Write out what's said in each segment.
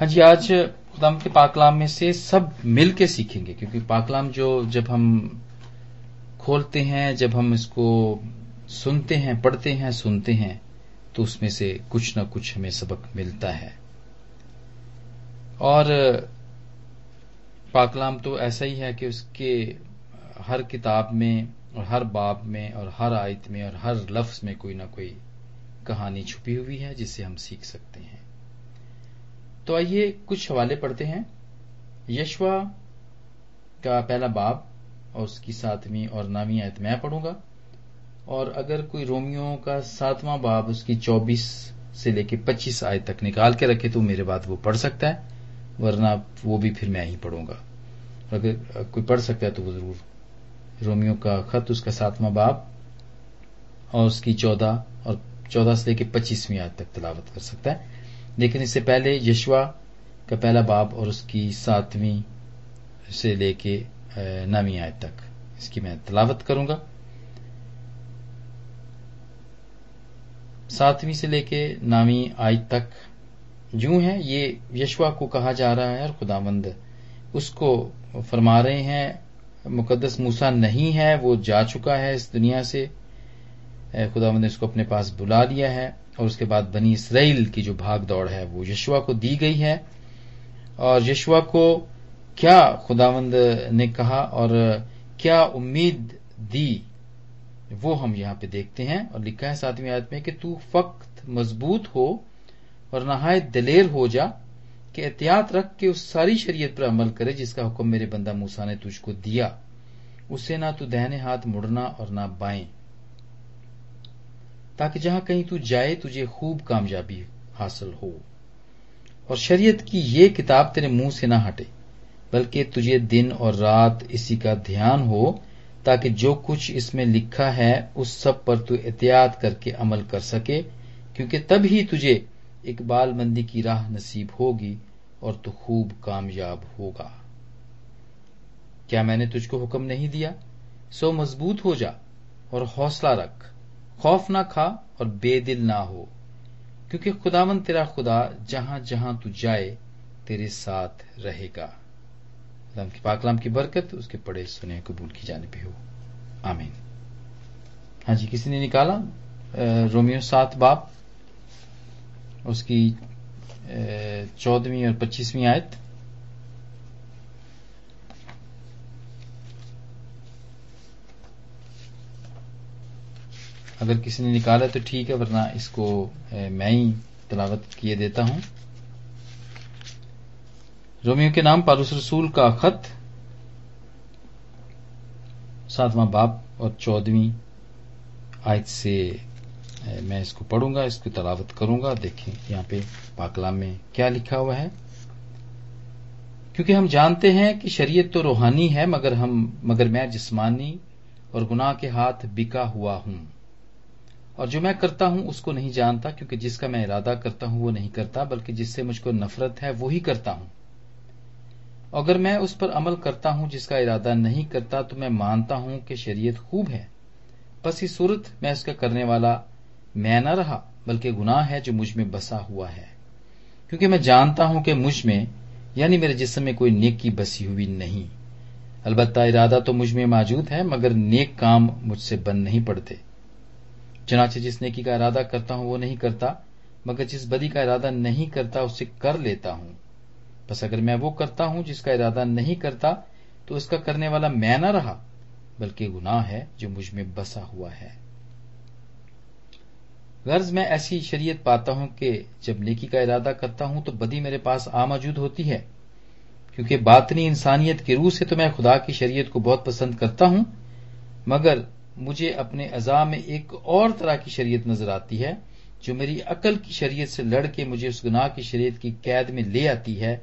हाँ जी, आज खुदाम के पाकलाम में से सब मिल के सीखेंगे, क्योंकि पाकलाम जो जब हम खोलते हैं, जब हम इसको सुनते हैं, पढ़ते हैं, सुनते हैं तो उसमें से कुछ ना कुछ हमें सबक मिलता है। और पाकलाम तो ऐसा ही है कि उसके हर किताब में और हर बाब में और हर आयत में और हर लफ्ज में कोई ना कोई कहानी छुपी हुई है, जिसे हम सीख सकते हैं। तो आइए कुछ हवाले पढ़ते हैं। यशवा का पहला बाब और उसकी सातवीं और नामी आयत मैं पढ़ूँगा। और अगर कोई रोमियो का सातवां बाब उसकी चौबीस से लेके पच्चीस आयत तक निकाल के रखे तो मेरे बाद वो पढ़ सकता है, वरना वो भी फिर मैं ही पढ़ूँगा। अगर कोई पढ़ सकता है तो वो ज़रूर। रोमियो का खत, उसका सातवां बाब और उसकी चौदह और चौदह से लेकर पच्चीसवीं आयत तक तलावत कर सकता है। लेकिन इससे पहले यशवा का पहला बाब और उसकी सातवीं से लेके नवीं आय तक। इसकी मैं तलावत करूँगा। सातवीं से लेके नावी आय तक जू है, ये यशवा को कहा जा रहा है और खुदावंद उसको फरमा रहे हैं मुकदस मूसा नहीं है, वो जा चुका है इस दुनिया से। खुदावंद ने उसको अपने पास बुला लिया है। और उसके बाद बनी इसराइल की जो भाग दौड़ है, वो यशुआ को दी गई है। और यशुआ को क्या खुदावंद ने कहा और क्या उम्मीद दी, वो हम यहाँ पे देखते हैं। और लिखा है सातवीं आयत में कि तू फक्त मज़बूत हो और नहाय दलेर हो जा कि एहतियात रख के उस सारी शरीयत पर अमल करे जिसका हुक्म मेरे बंदा मूसा ने तुझको दिया। उसे ना तू दहने हाथ मुड़ना और ना बाएँ। ताकि जहाँ कहीं तू जाए, तुझे खूब कामयाबी हासिल हो। और शरीयत की ये किताब तेरे मुँह से ना हटे, बल्कि तुझे दिन और रात इसी का ध्यान हो, ताकि जो कुछ इसमें लिखा है, उस सब पर तू एहतियात करके अमल कर सके, क्योंकि ही तुझे इकबाल मंदी की राह नसीब होगी और तू खूब कामयाब होगा। क्या मैंने तुझको हुक्म नहीं दिया? सो मज़बूत हो जा और हौसला रख। खौफ ना खा और बेदिल ना हो, क्योंकि खुदावन तेरा खुदा जहाँ जहाँ तू जाए, तेरे साथ रहेगा। की पाकलाम की बरकत, उसके पड़े सुने कबूल की जाने पे हो। आमीन। हाँ जी, किसी ने निकाला? रोमियो सात बाप, उसकी चौदहवीं और पच्चीसवीं आयत। अगर किसी ने निकाला तो ठीक है, वरना इसको मैं ही तलावत किए देता हूँ। रोमियो के नाम पारूस रसूल का खत, सातवां बाप और चौदहवीं आयत से मैं इसको पढ़ूँगा, इसकी तलावत करूँगा। देखें, यहाँ पे पाकलाम में क्या लिखा हुआ है? क्योंकि हम जानते हैं कि शरीयत तो रूहानी है, मगर हम, मगर मैं जिस्मानी और गुनाह के हाथ बिका हुआ हूँ। और जो मैं करता हूँ, उसको नहीं जानता, क्योंकि जिसका मैं इरादा करता हूँ, वो नहीं करता, बल्कि जिससे मुझको नफरत है, वो ही करता हूँ। अगर मैं उस पर अमल करता हूँ, जिसका इरादा नहीं करता तो मैं मानता हूँ कि शरीयत खूब है। बस इस सूरत मैं इसका करने वाला मैं न रहा, बल्कि गुनाह है जो मुझमें बसा हुआ है। क्योंकि मैं जानता हूँ कि मुझमें, यानी मेरे जिसम में कोई नेक की बसी हुई नहीं। अलबत्ता इरादा तो मुझमें मौजूद है, मगर नेक काम मुझसे बन नहीं पड़ते। चुनाचे जिस नेकी का इरादा करता हूँ, वो नहीं करता, मगर जिस बदी का इरादा नहीं करता, उसे कर लेता हूँ। बस अगर मैं वो करता हूँ जिसका इरादा नहीं करता तो उसका करने वाला मैं ना रहा, बल्कि गुनाह है जो मुझमें बसा हुआ है। गर्ज मैं ऐसी शरीयत पाता हूँ कि जब नेकी का इरादा करता हूँ तो बदी मेरे पास आ मौजूद होती है। क्योंकि बातनी इंसानियत के रूह से तो मैं खुदा की शरीयत को बहुत पसंद करता हूँ, मगर मुझे अपने अजा में एक और तरह की शरीयत नज़र आती है, जो मेरी अकल की शरीयत से लड़के मुझे उस गुनाह की शरीयत की कैद में ले आती है,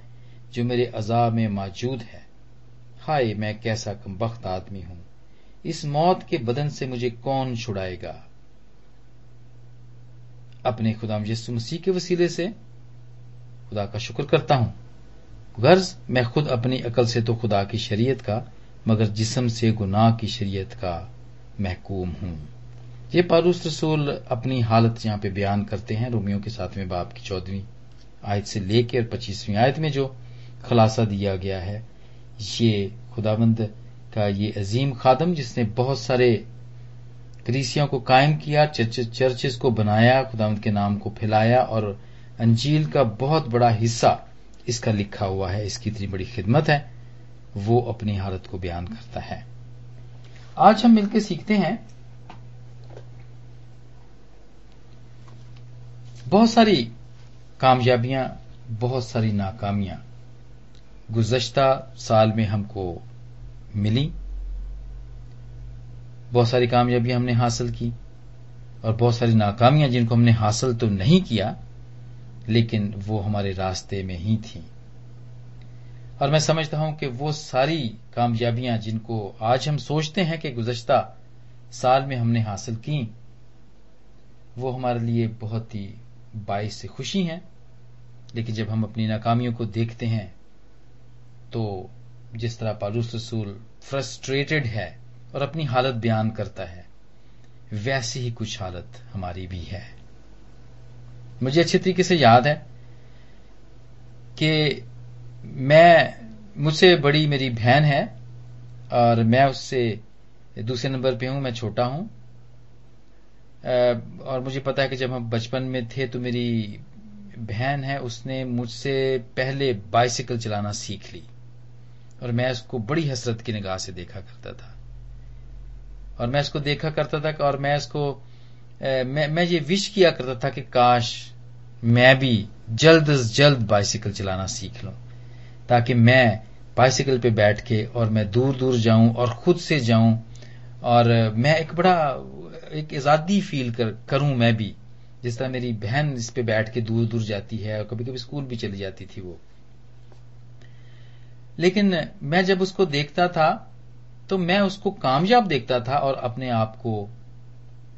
जो मेरे अजा में मौजूद है। हाय, मैं कैसा कमबख्त आदमी हूँ। इस मौत के बदन से मुझे कौन छुड़ाएगा? अपने खुदाम यसु मसीह के वसीले से खुदा का शुक्र करता हूँ। गर्ज, मैं खुद अपनी अकल से तो खुदा की शरीयत का, मगर जिसम से गुनाह की शरीयत का महकूम हूँ। ये पारूस रसूल अपनी हालत यहाँ पे बयान करते हैं रोमियो के सातवें बाप की चौदहवीं आयत से लेकर पच्चीसवीं आयत में जो खुलासा दिया गया है। ये खुदाबंद का ये अजीम खादम जिसने बहुत सारे करीसियों को कायम किया चर्चेस को बनाया खुदावंद के नाम को फैलाया और अंजील का बहुत बड़ा हिस्सा इसका लिखा हुआ है, इसकी इतनी बड़ी खिदमत है, वो अपनी हालत को बयान करता है। आज हम मिलकर सीखते हैं बहुत सारी कामयाबियाँ, बहुत सारी नाकामियाँ। गुजश्ता साल में हमको मिली। बहुत सारी कामयाबियाँ हमने हासिल की और बहुत सारी नाकामियाँ जिनको हमने हासिल तो नहीं किया, लेकिन वो हमारे रास्ते में ही थी। और मैं समझता हूँ कि वो सारी कामयाबियाँ जिनको आज हम सोचते हैं कि गुजश्ता साल में हमने हासिल की, वो हमारे लिए बहुत ही बाइस से खुशी हैं। लेकिन जब हम अपनी नाकामियों को देखते हैं तो जिस तरह पालूस रसूल फ्रस्ट्रेटेड है और अपनी हालत बयान करता है, वैसी ही कुछ हालत हमारी भी है। मुझे अच्छे तरीके से याद है कि मैं मुझसे बड़ी मेरी बहन है और मैं उससे दूसरे नंबर पे हूँ मैं छोटा हूँ। और मुझे पता है कि जब हम बचपन में थे तो मेरी बहन है उसने मुझसे पहले बाइसिकल चलाना सीख ली और मैं उसको बड़ी हसरत की निगाह से देखा करता था। और मैं उसको देखा करता था और मैं इसको मैं, मैं ये विश किया करता था कि काश मैं भी जल्द अज जल्द बाइसिकल चलाना सीख लूँ। ताकि मैं बाइसिकल पे बैठ के और मैं दूर दूर जाऊँ और खुद से जाऊँ और मैं एक बड़ा एक आज़ादी फील कर, करूँ मैं भी। जिस तरह मेरी बहन इस पे बैठ के दूर दूर जाती है और कभी कभी स्कूल भी चली जाती थी वो। लेकिन मैं जब उसको देखता था तो मैं उसको कामयाब देखता था और अपने आप को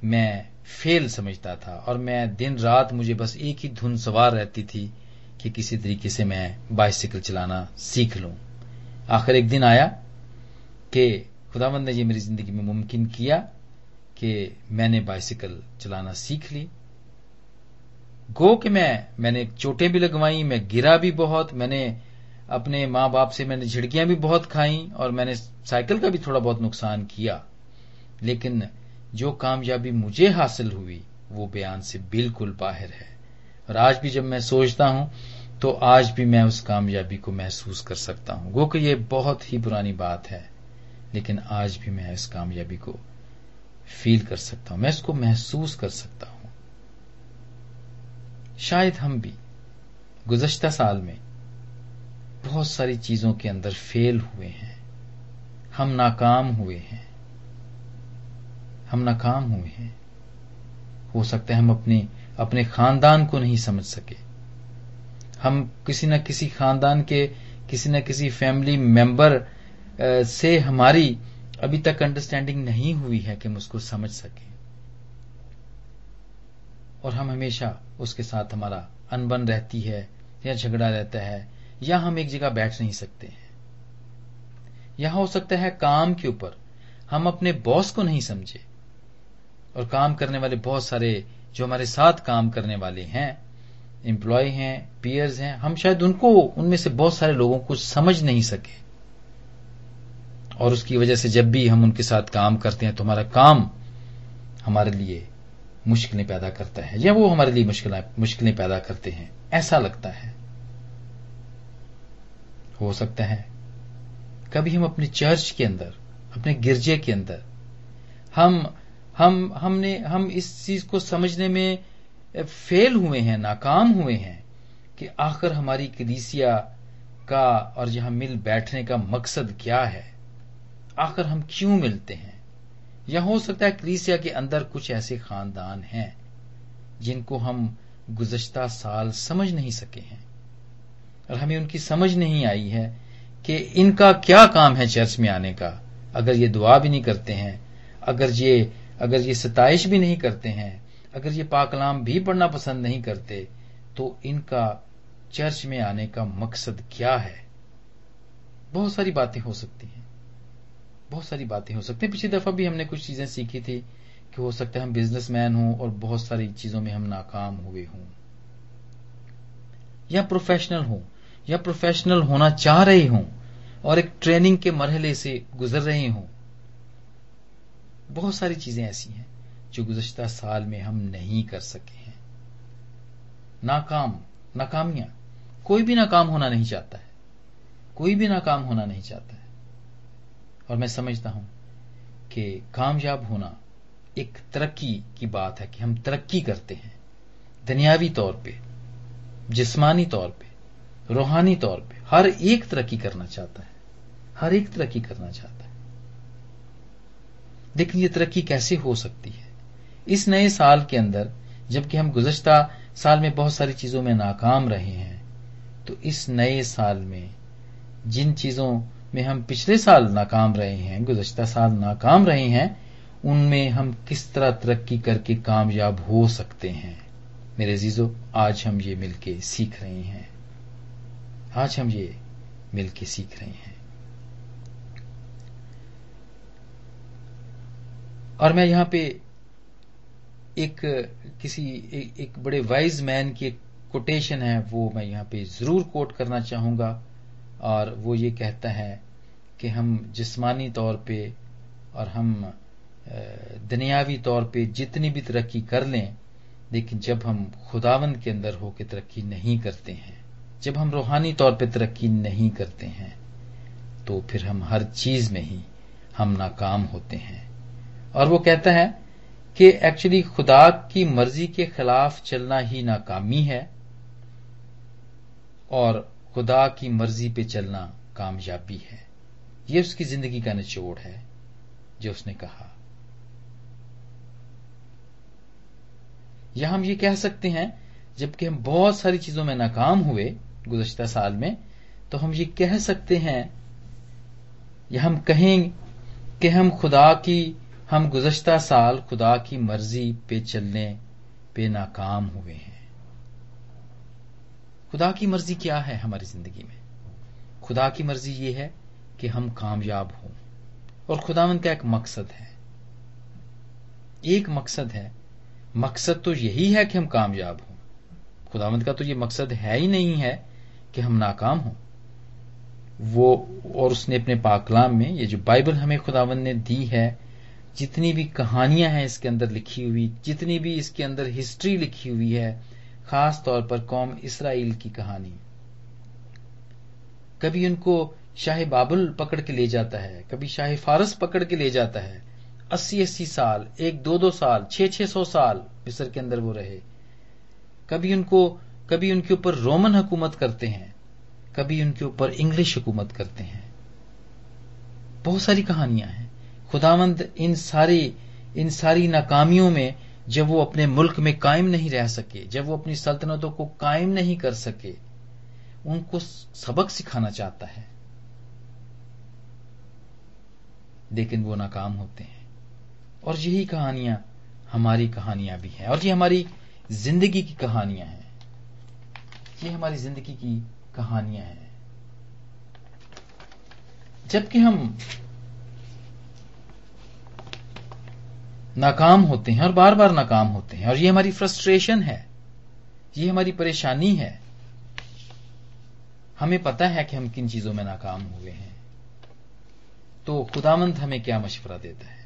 मैं फेल समझता था और मैं दिन रात मुझे बस एक ही धुन सवार रहती थी। कि किसी तरीके से मैं बाइसिकल चलाना सीख लूँ। आखिर एक दिन आया कि खुदावंद ने ये मेरी ज़िंदगी में मुमकिन किया कि मैंने बाइसिकल चलाना सीख ली। गो कि मैं, मैंने चोटें भी लगवाई, मैं गिरा भी बहुत, मैंने अपने माँ बाप से मैंने झिड़कियाँ भी बहुत खाई और मैंने साइकिल का भी थोड़ा बहुत नुकसान किया। लेकिन जो कामयाबी मुझे हासिल हुई, वो बयान से बिल्कुल बाहर है। और आज भी जब मैं सोचता हूँ तो आज भी मैं उस कामयाबी को महसूस कर सकता हूँ। गो कि ये बहुत ही पुरानी बात है, लेकिन आज भी मैं इस कामयाबी को फील कर सकता हूँ, मैं इसको महसूस कर सकता हूँ। शायद हम भी गुजश्ता साल में बहुत सारी चीज़ों के अंदर फेल हुए हैं। हम नाकाम हुए हैं। हम नाकाम हुए हैं। हो सकता है हम अपने अपने खानदान को नहीं समझ सके। हम किसी न किसी खानदान के, किसी न किसी फैमिली मेंबर से हमारी अभी तक अंडरस्टैंडिंग नहीं हुई है कि हम उसको समझ सकें। और हम हमेशा उसके साथ हमारा अनबन रहती है या झगड़ा रहता है, या हम एक जगह बैठ नहीं सकते हैं। यहाँ हो सकता है काम के ऊपर हम अपने बॉस को नहीं समझे, और काम करने वाले बहुत सारे जो हमारे साथ काम करने वाले हैं एम्प्लॉय हैं पियर्स हैं, हम शायद उनको, उनमें से बहुत सारे लोगों को समझ नहीं सके। और उसकी वजह से जब भी हम उनके साथ काम करते हैं तो हमारा काम हमारे लिए मुश्किलें पैदा करता है, या वो हमारे लिए मुश्किलें पैदा करते हैं। ऐसा लगता है। हो सकता है, कभी हम अपने चर्च के अंदर, अपने गिरजे के अंदर, हम हम, हमने, हम इस चीज़ को समझने में फेल हुए हैं, नाकाम हुए हैं कि आखिर हमारी कलीसिया का और यहाँ मिल बैठने का मकसद क्या है? आखिर हम क्यों मिलते हैं? या हो सकता है कलीसिया के अंदर कुछ ऐसे खानदान हैं जिनको हम गुजश्ता साल समझ नहीं सके हैं। और हमें उनकी समझ नहीं आई है कि इनका क्या काम है चर्च में आने का। अगर ये दुआ भी नहीं करते हैं, अगर ये अगर ये सताइश भी नहीं करते हैं अगर ये पाकलाम भी पढ़ना पसंद नहीं करते तो इनका चर्च में आने का मकसद क्या है? बहुत सारी बातें हो सकती हैं। बहुत सारी बातें हो सकती हैं। पिछली दफ़ा भी हमने कुछ चीज़ें सीखी थी कि हो सकता है हम बिजनेसमैन हों और बहुत सारी चीज़ों में हम नाकाम हुए हों। या प्रोफेशनल हो, या प्रोफेशनल होना चाह रहे हों और एक ट्रेनिंग के मरहले से गुजर रहे हों। बहुत सारी चीज़ें ऐसी हैं। जो गुजश्ता साल में हम नहीं कर सके हैं। नाकाम, नाकामियाँ। कोई भी नाकाम होना नहीं चाहता है। कोई भी नाकाम होना नहीं चाहता है। और मैं समझता हूँ कि कामयाब होना एक तरक्की की बात है कि हम तरक्की करते हैं। दुनियावी तौर पे, जिस्मानी तौर पे, रूहानी तौर पे हर एक तरक्की करना चाहता है। हर एक तरक्की करना चाहता है। लेकिन ये तरक्की कैसे हो सकती है? इस नए साल के अंदर, जबकि हम गुजश्ता साल में बहुत सारी चीज़ों में नाकाम रहे हैं तो इस नए साल में, जिन चीज़ों में हम पिछले साल नाकाम रहे हैं, गुजश्ता साल नाकाम रहे हैं, उनमें हम किस तरह तरक्की करके कामयाब हो सकते हैं? मेरे जीजो आज हम ये मिलके सीख रहे हैं। आज हम ये मिलके सीख रहे हैं। और मैं यहाँ पे एक किसी एक, एक बड़े वाइज मैन की एक कोटेशन है वो मैं यहाँ पे ज़रूर कोट करना चाहूँगा। और वो ये कहता है कि हम जिस्मानी तौर पे और हम दुनियावी तौर पे जितनी भी तरक्की कर लें लेकिन जब हम खुदावंद के अंदर होकर तरक्की नहीं करते हैं जब हम रूहानी तौर पे तरक्की नहीं करते हैं तो फिर हम हर चीज़ में ही हम नाकाम होते हैं। और वो कहता है कि एक्चुअली खुदा की मर्ज़ी के खिलाफ चलना ही नाकामी है और खुदा की मर्ज़ी पे चलना कामयाबी है। ये उसकी ज़िंदगी का निचोड़ है, जो उसने कहा। या हम ये कह सकते हैं, जबकि हम बहुत सारी चीज़ों में नाकाम हुए गुजश्ता साल में तो हम ये कह सकते हैं, या हम कहें कि हम खुदा की हम गुजश्ता साल खुदा की मर्ज़ी पे चलने, पे नाकाम हुए हैं। खुदा की मर्ज़ी क्या है हमारी ज़िंदगी में? खुदा की मर्ज़ी ये है कि हम कामयाब हों। और खुदावंद का एक मकसद है। एक मकसद है। मकसद तो यही है कि हम कामयाब हों। खुदावंद का तो ये मकसद है ही नहीं है कि हम नाकाम हों। वो और उसने अपने पाकलाम में ये जो बाइबल हमें खुदावंद ने दी है जितनी भी कहानियाँ हैं इसके अंदर लिखी हुई, जितनी भी इसके अंदर हिस्ट्री लिखी हुई है, खास तौर पर कौम इसराइल की कहानी। कभी उनको शाह बाबुल पकड़ के ले जाता है, कभी शाह फारस पकड़ के ले जाता है। अस्सी अस्सी साल, एक दो दो साल, छह छह सौ साल मिस्र के अंदर वो रहे। कभी उनको, कभी उनके ऊपर रोमन हुकूमत करते हैं, कभी उनके ऊपर इंग्लिश हुकूमत करते हैं। बहुत सारी कहानियाँ हैं। खुदावंद इन सारी इन सारी नाकामियों में जब वो अपने मुल्क में कायम नहीं रह सके, जब वो अपनी सल्तनतों को कायम नहीं कर सके, उनको सबक सिखाना चाहता है। लेकिन वो नाकाम होते हैं। और यही कहानियाँ, हमारी कहानियाँ भी हैं। और ये हमारी ज़िंदगी की कहानियाँ हैं। ये हमारी ज़िंदगी की कहानियाँ हैं। जबकि हम नाकाम होते हैं और बार बार नाकाम होते हैं। और ये हमारी फ्रस्ट्रेशन है। ये हमारी परेशानी है। हमें पता है कि हम किन चीज़ों में नाकाम हुए हैं। तो खुदामंद हमें क्या मशवरा देता है?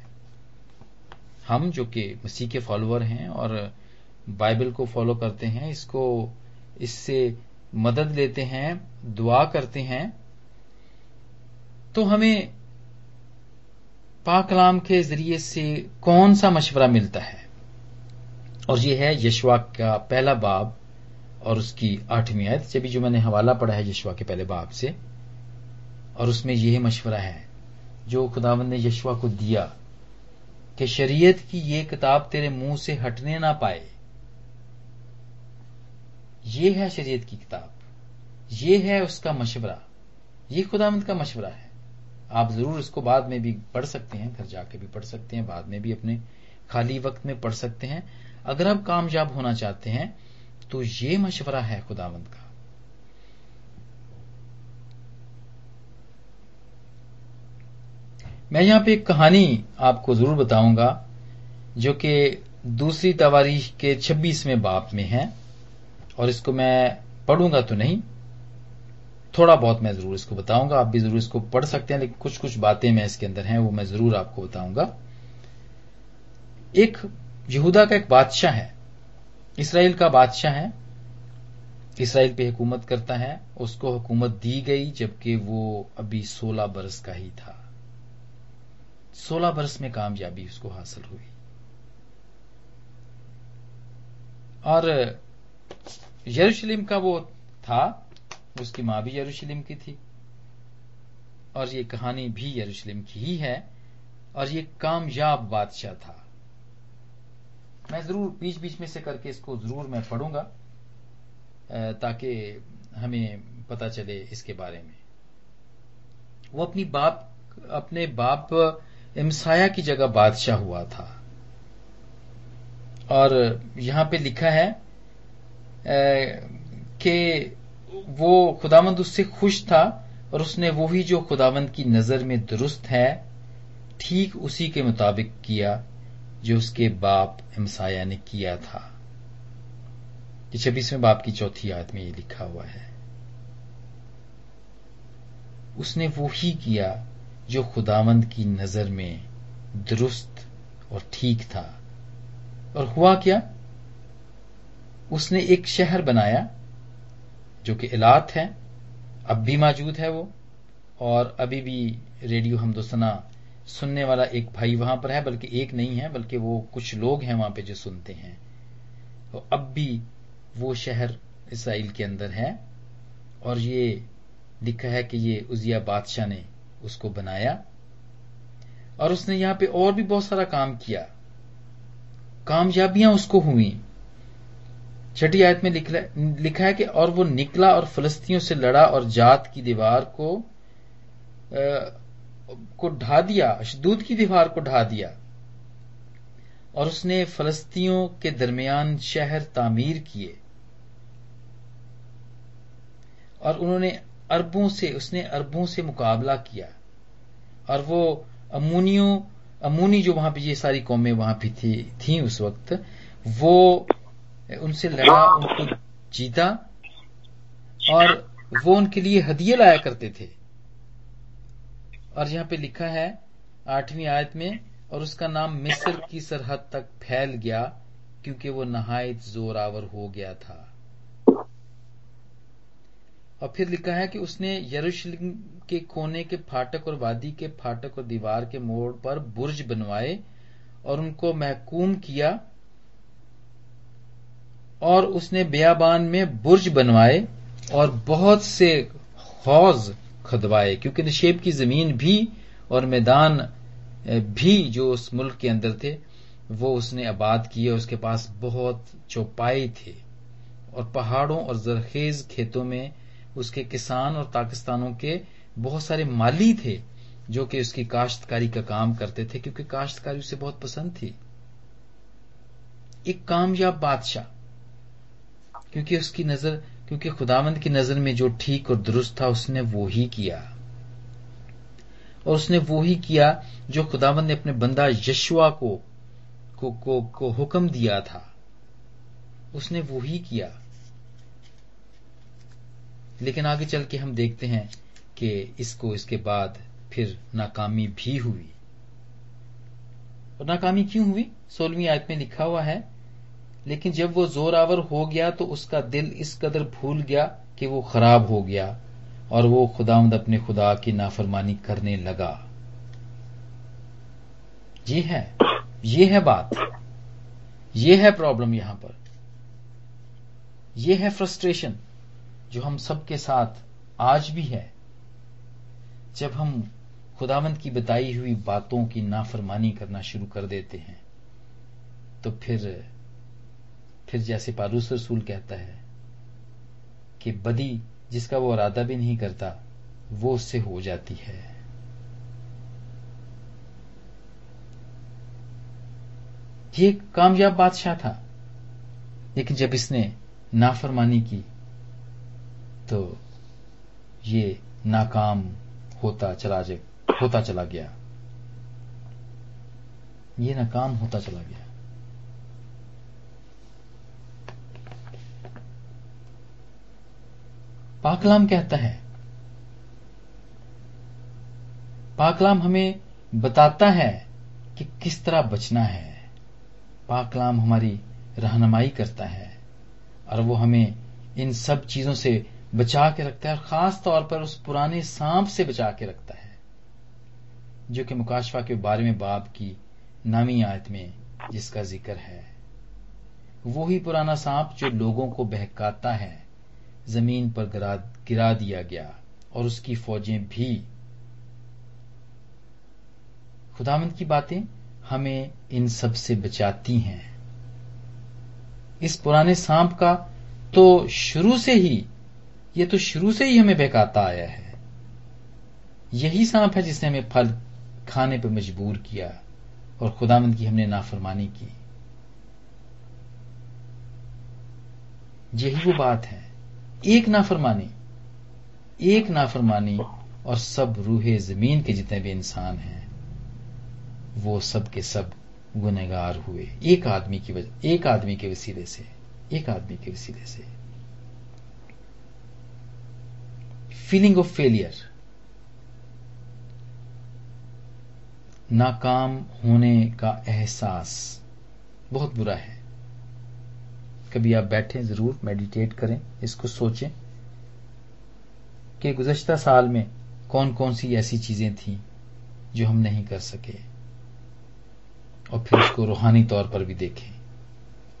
हम जो कि मसीह के फॉलोअर हैं और बाइबल को फॉलो करते हैं, इसको इससे मदद लेते हैं, दुआ करते हैं तो हमें पाकलाम के ज़रिए से कौन सा मशवरा मिलता है? और यह है यशवा का पहला बाब और उसकी आठवीं आयत जब जो मैंने हवाला पढ़ा है यशवा के पहले बाब से। और उसमें यह मशवरा है, जो खुदावन ने यशवा को दिया कि शरीयत की ये किताब तेरे मुँह से हटने ना पाए। ये है शरीयत की किताब, ये है उसका मशवरा, ये खुदावंद का मशवरा है। आप ज़रूर इसको बाद में भी पढ़ सकते हैं, घर जाके भी पढ़ सकते हैं, बाद में भी अपने खाली वक्त में पढ़ सकते हैं। अगर आप कामयाब होना चाहते हैं तो ये मशवरा है खुदावंद का। मैं यहाँ पे एक कहानी आपको ज़रूर बताऊँगा, जो कि दूसरी तवारीख के 26वें बाप में है, और इसको मैं पढ़ूँगा तो नहीं थोड़ा बहुत मैं ज़रूर इसको बताऊँगा। आप भी ज़रूर इसको पढ़ सकते हैं, लेकिन कुछ कुछ बातें मैं इसके अंदर हैं, वो मैं ज़रूर आपको बताऊँगा। एक, यहूदा का एक बादशाह है। इसराइल का बादशाह है। इसराइल पे हुकूमत करता है। उसको हुकूमत दी गई, जबकि वो अभी 16 बरस का ही था। 16 बरस में कामयाबी उसको हासिल हुई। और यरूशलेम का वो था उसकी माँ भी यरूशलेम की थी। और ये कहानी भी यरूशलेम की ही है, और ये कामयाब बादशाह था। मैं ज़रूर बीच बीच में से करके इसको ज़रूर मैं पढ़ूँगा ताकि हमें पता चले इसके बारे में। वो अपनी बाप, अपने बाप इमसाया की जगह बादशाह हुआ था। और यहाँ पे लिखा है कि वो खुदावंद उससे खुश था और उसने वही जो खुदावंद की नज़र में दुरुस्त है, ठीक उसी के मुताबिक किया जो उसके बाप इमसाया ने किया था। ये छब्बीसवें बाप की चौथी आयत में ये लिखा हुआ है। उसने वो ही किया जो खुदावंद की नज़र में दुरुस्त और ठीक था। और हुआ क्या? उसने एक शहर बनाया जो कि इलात है, अब भी मौजूद है वो, और अभी भी रेडियो हमदोसना सुनने वाला एक भाई वहाँ पर है, बल्कि एक नहीं है, बल्कि वो कुछ लोग हैं वहाँ पे जो सुनते हैं। तो अब भी वो शहर इसराइल के अंदर है, और ये लिखा है कि ये उजिया बादशाह ने उसको बनाया, और उसने यहाँ पे और भी बहुत सारा काम किया। कामयाबियाँ उसको हुई। छठी आयत में लिखा है कि और वो निकला और फलस्तियों से लड़ा और जात की दीवार को आ, को ढा दिया अशदूद की दीवार को ढा दिया। और उसने फलस्तियों के दरमियान शहर तामीर किए। और उन्होंने अरबों से उसने अरबों से मुकाबला किया। और वो अमूनियों अमूनी जो वहाँ पे ये सारी कौमें वहाँ पे थी थी उस वक्त वो उनसे लड़ा उनको जीता और वो उनके लिए हदिये लाया करते थे। और यहाँ पे लिखा है आठवीं आयत में और उसका नाम मिस्र की सरहद तक फैल गया क्योंकि वो नहायत जोरावर हो गया था। और फिर लिखा है कि उसने यरूशलेम के कोने के फाटक और वादी के फाटक और दीवार के मोड़ पर बुर्ज बनवाए और उनको महकूम किया और उसने बयाबान में बुर्ज बनवाए और बहुत से हौज खदवाए, क्योंकि निशेब की ज़मीन भी और मैदान भी जो उस मुल्क के अंदर थे, वो उसने आबाद किए उसके पास बहुत चौपाई थे। और पहाड़ों और जरखेज खेतों में उसके किसान और पाकिस्तानों के बहुत सारे माली थे, जो कि उसकी काश्तकारी का काम करते थे, क्योंकि काश्तकारी उसे बहुत पसंद थी। एक कामयाब बादशाह क्योंकि उसकी नज़र क्योंकि खुदावंद की नज़र में जो ठीक और दुरुस्त था उसने वो ही किया। और उसने वो ही किया जो खुदावंद ने अपने बंदा यशुआ को को, को, को हुक्म दिया था। उसने वो ही किया। लेकिन आगे चल के हम देखते हैं कि इसको इसके बाद फिर नाकामी भी हुई। और नाकामी क्यों हुई? सोलहवीं आयत में लिखा हुआ है लेकिन जब वो जोरावर हो गया तो उसका दिल इस कदर भूल गया कि वो खराब हो गया और वो खुदामद अपने खुदा की नाफरमानी करने लगा। ये है। ये है बात। ये है प्रॉब्लम यहाँ पर। ये है फ्रस्ट्रेशन जो हम सबके साथ आज भी है। जब हम खुदावंत की बताई हुई बातों की नाफरमानी करना शुरू कर देते हैं तो फिर फिर जैसे पारूस रसूल कहता है कि बदी जिसका वो इरादा भी नहीं करता, वो उससे हो जाती है। ये कामयाब बादशाह था, लेकिन जब इसने नाफरमानी की तो ये नाकाम होता चला होता चला गया। ये नाकाम होता चला गया। पाकलाम कहता है। पाकलाम हमें बताता है कि किस तरह बचना है। पाकलाम हमारी रहनुमाई करता है और वो हमें इन सब चीज़ों से बचा के रखता है और खास तौर पर उस पुराने सांप से बचा के रखता है, जो कि मुकाशवा के बारे में बाप की नामी आयत में जिसका ज़िक्र है। वो ही पुराना सांप जो लोगों को बहकाता है। ज़मीन पर गिरा, दिया गया और उसकी फौजें भी। खुदामंद की बातें हमें इन सबसे बचाती हैं। इस पुराने सांप का तो शुरू से ही ये तो शुरू से ही हमें बहकाता आया है। यही सांप है जिसने हमें फल खाने पर मजबूर किया और खुदामंद की हमने नाफरमानी की। यही वो बात है एक नाफरमानी एक नाफरमानी और सब रूहे ज़मीन के जितने भी इंसान हैं, वो सब के सब गुनेगार हुए। एक आदमी की वजह, एक आदमी के वसीले से, एक आदमी के वसीले से। फीलिंग ऑफ़ फेलियर नाकाम होने का एहसास बहुत बुरा है। कभी आप बैठें, ज़रूर मेडिटेट करें, इसको सोचें कि गुजश्ता साल में कौन कौन सी ऐसी चीज़ें थी जो हम नहीं कर सके। और फिर उसको रूहानी तौर पर भी देखें।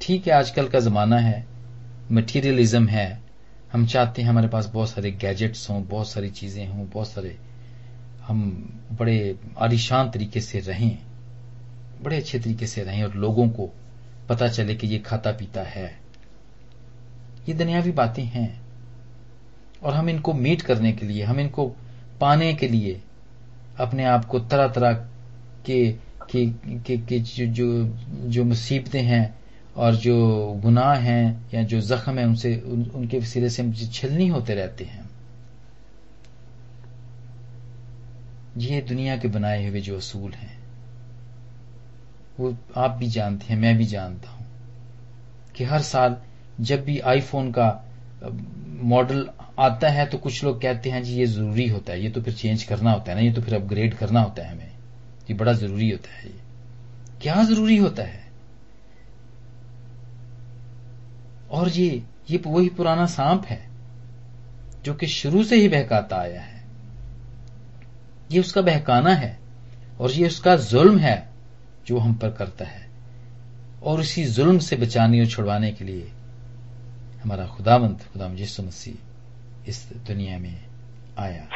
ठीक है, आजकल का जमाना है मटीरियलिज्म है। हम चाहते हैं हमारे पास बहुत सारे गैजेट्स हों, बहुत सारी चीज़ें हों, बहुत सारे हम बड़े आलिशान तरीके से रहें, बड़े अच्छे तरीके से रहें और लोगों को पता चले कि ये खाता पीता है। ये दुनियावी बातें हैं। और हम इनको मीट करने के लिए हम इनको पाने के लिए अपने आप को तरह तरह के कि, कि, कि जो जो, मुसीबतें हैं और जो गुनाह हैं या जो जख्म है उनसे उन, उनके वसीले से छिलनी होते रहते हैं। ये दुनिया के बनाए हुए जो असूल हैं। वो आप भी जानते हैं, मैं भी जानता हूँ कि हर साल जब भी आईफोन का मॉडल आता है तो कुछ लोग कहते हैं, जी, ये ज़रूरी होता है, ये तो फिर चेंज करना होता है ना, ये तो फिर अपग्रेड करना होता है हमें। ये बड़ा ज़रूरी होता है ये। क्या ज़रूरी होता है? और ये ये वही पुराना सांप है, जो कि शुरू से ही बहकाता आया है। ये उसका बहकाना है, और ये उसका जुल्म है जो हम पर करता है। और इसी जुल्म से बचाने और छुड़वाने के लिए हमारा खुदावंत खुदाम यीशु मसीह इस दुनिया में आया।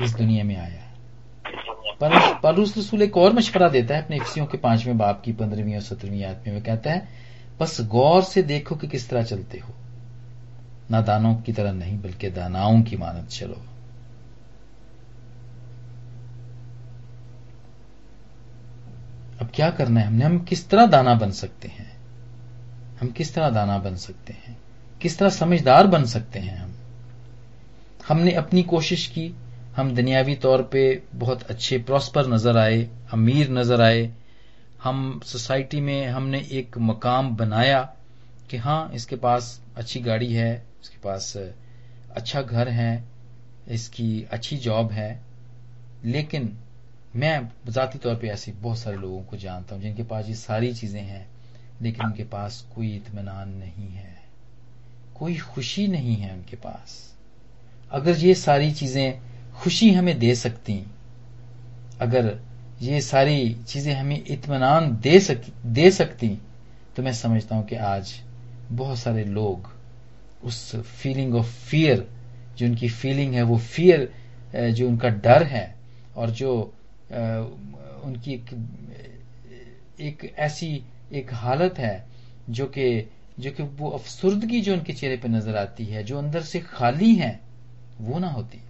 इस दुनिया में आया। पलूस रसूल एक और मशवरा देता है अपने इफ्सियों के पाँचवें बाप की, पंद्रहवीं और सत्रहवीं आदमी में। कहता है, बस गौर से देखो कि किस तरह चलते हो। नादानों की तरह नहीं, बल्कि दानाओं की मानत चलो। अब क्या करना है? हमने, हम किस तरह दाना बन सकते हैं? हम किस तरह दाना बन सकते हैं? किस तरह समझदार बन सकते हैं हम? हमने अपनी कोशिश की। हम दुनियावी तौर पे बहुत अच्छे प्रॉस्पर नज़र आए, अमीर नज़र आए। हम सोसाइटी में, हमने एक मकाम बनाया कि हाँ इसके पास अच्छी गाड़ी है, इसके पास अच्छा घर है, इसकी अच्छी जॉब है। लेकिन मैं जाती तौर पे ऐसे बहुत सारे लोगों को जानता हूँ, जिनके पास ये सारी चीज़ें हैं, लेकिन उनके पास कोई इतमान नहीं है। कोई खुशी नहीं है उनके पास। अगर ये सारी चीज़ें खुशी हमें दे सकती, अगर ये सारी चीज़ें हमें इतमान दे सक, दे सकती तो मैं समझता हूँ कि आज बहुत सारे लोग उस फीलिंग ऑफ़ फियर जो उनकी फीलिंग है, वो फियर जो उनका डर है, और जो उनकी एक, एक ऐसी एक हालत है जो कि जो कि वो अफसुर्दगी जो उनके चेहरे पे नज़र आती है जो अंदर से खाली है वो ना होती।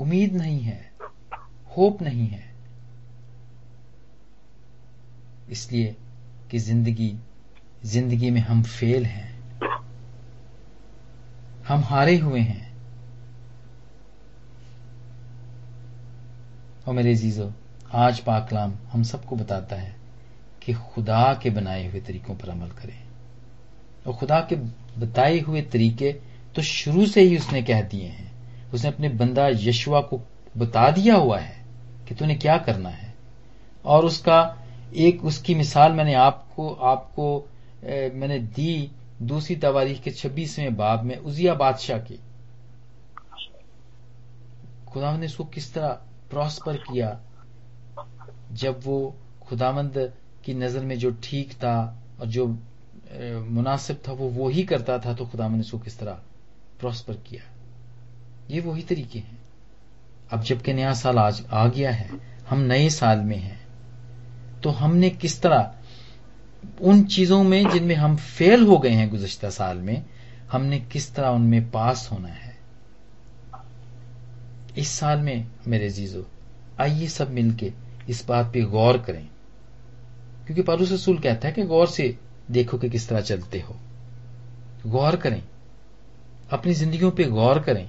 उम्मीद नहीं है होप नहीं है। इसलिए कि ज़िंदगी ज़िंदगी में हम फेल हैं। हम हारे हुए हैं। और मेरे जीजो आज पाकलाम हम सबको बताता है कि खुदा के बनाए हुए तरीकों पर अमल करें। और खुदा के बताए हुए तरीके तो शुरू से ही उसने कह दिए हैं। उसने अपने बंदा यशुआ को बता दिया हुआ है कि तूने क्या करना है। और उसका एक उसकी मिसाल मैंने आपको आपको ए, मैंने दी दूसरी तवारीख के छब्बीसवें बाब में उजिया बादशाह की। खुदा ने उसको किस तरह प्रॉस्पर किया। जब वो खुदामंद की नज़र में जो ठीक था और जो मुनासिब था, वो वो ही करता था तो खुदावंद ने उसको किस तरह प्रॉस्पर किया? ये वही तरीके हैं। अब जबकि नया साल आज आ गया है, हम नए साल में हैं तो हमने किस तरह उन चीज़ों में जिनमें हम फेल हो गए हैं गुजश्ता साल में, हमने किस तरह उनमें पास होना है? इस साल में मेरे जीजो आइए सब मिलके इस बात पे गौर करें। क्योंकि पारूस रसूल कहता है कि गौर से देखो कि किस तरह चलते हो। गौर करें, अपनी जिंदगियों पे गौर करें।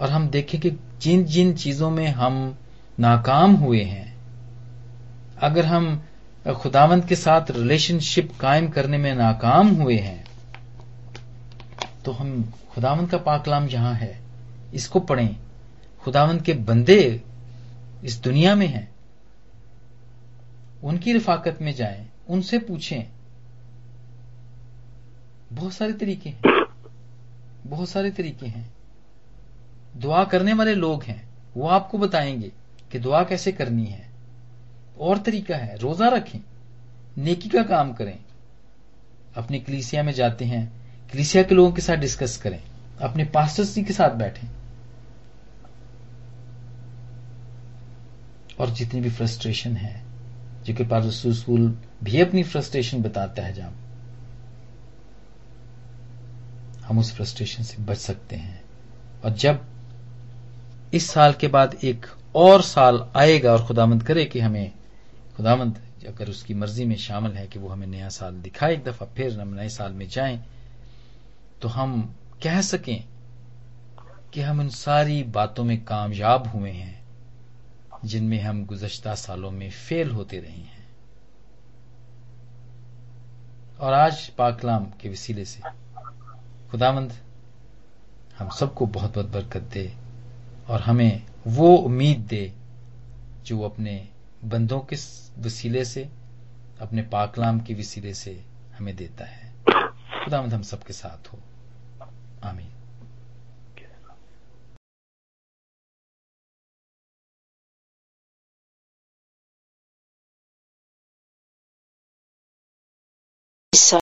और हम देखें कि जिन जिन चीज़ों में हम नाकाम हुए हैं, अगर हम खुदावंत के साथ रिलेशनशिप कायम करने में नाकाम हुए हैं तो हम खुदावंत का पाकलाम यहाँ है। इसको पढ़ें। खुदावंत के बंदे इस दुनिया में हैं। उनकी रिफाकत में जाएँ, उनसे पूछें। बहुत सारे तरीके हैं। बहुत सारे तरीके हैं। दुआ करने वाले लोग हैं। वो आपको बताएँगे कि दुआ कैसे करनी है। और तरीका है, रोजा रखें। नेकी का काम करें। अपनी कलीसिया में जाते हैं। कलीसिया के लोगों के साथ डिस्कस करें। अपने पास्टर्स जी के साथ बैठें। और जितनी भी फ्रस्ट्रेशन है, जो कि पारसूल भी अपनी फ्रस्ट्रेशन बताता है जहाँ हम उस फ्रस्ट्रेशन से बच सकते हैं। और जब इस साल के बाद एक और साल आएगा और खुदामंद करे कि हमें, खुदामंद अगर उसकी मर्ज़ी में शामिल है कि वो हमें नया साल दिखाए एक दफ़ा फिर हम नए साल में जाएँ तो हम कह सकें कि हम उन सारी बातों में कामयाब हुए हैं। जिनमें हम गुजश्ता सालों में फेल होते रहे हैं। और आज पाकलाम के वसीले से खुदामंद हम सबको बहुत बहुत बरकत दे और हमें वो उम्मीद दे जो अपने बंदों के वसीले से, अपने पाकलाम के वसीले से हमें देता है। खुदामंद हम सबके साथ हो। आमीन। side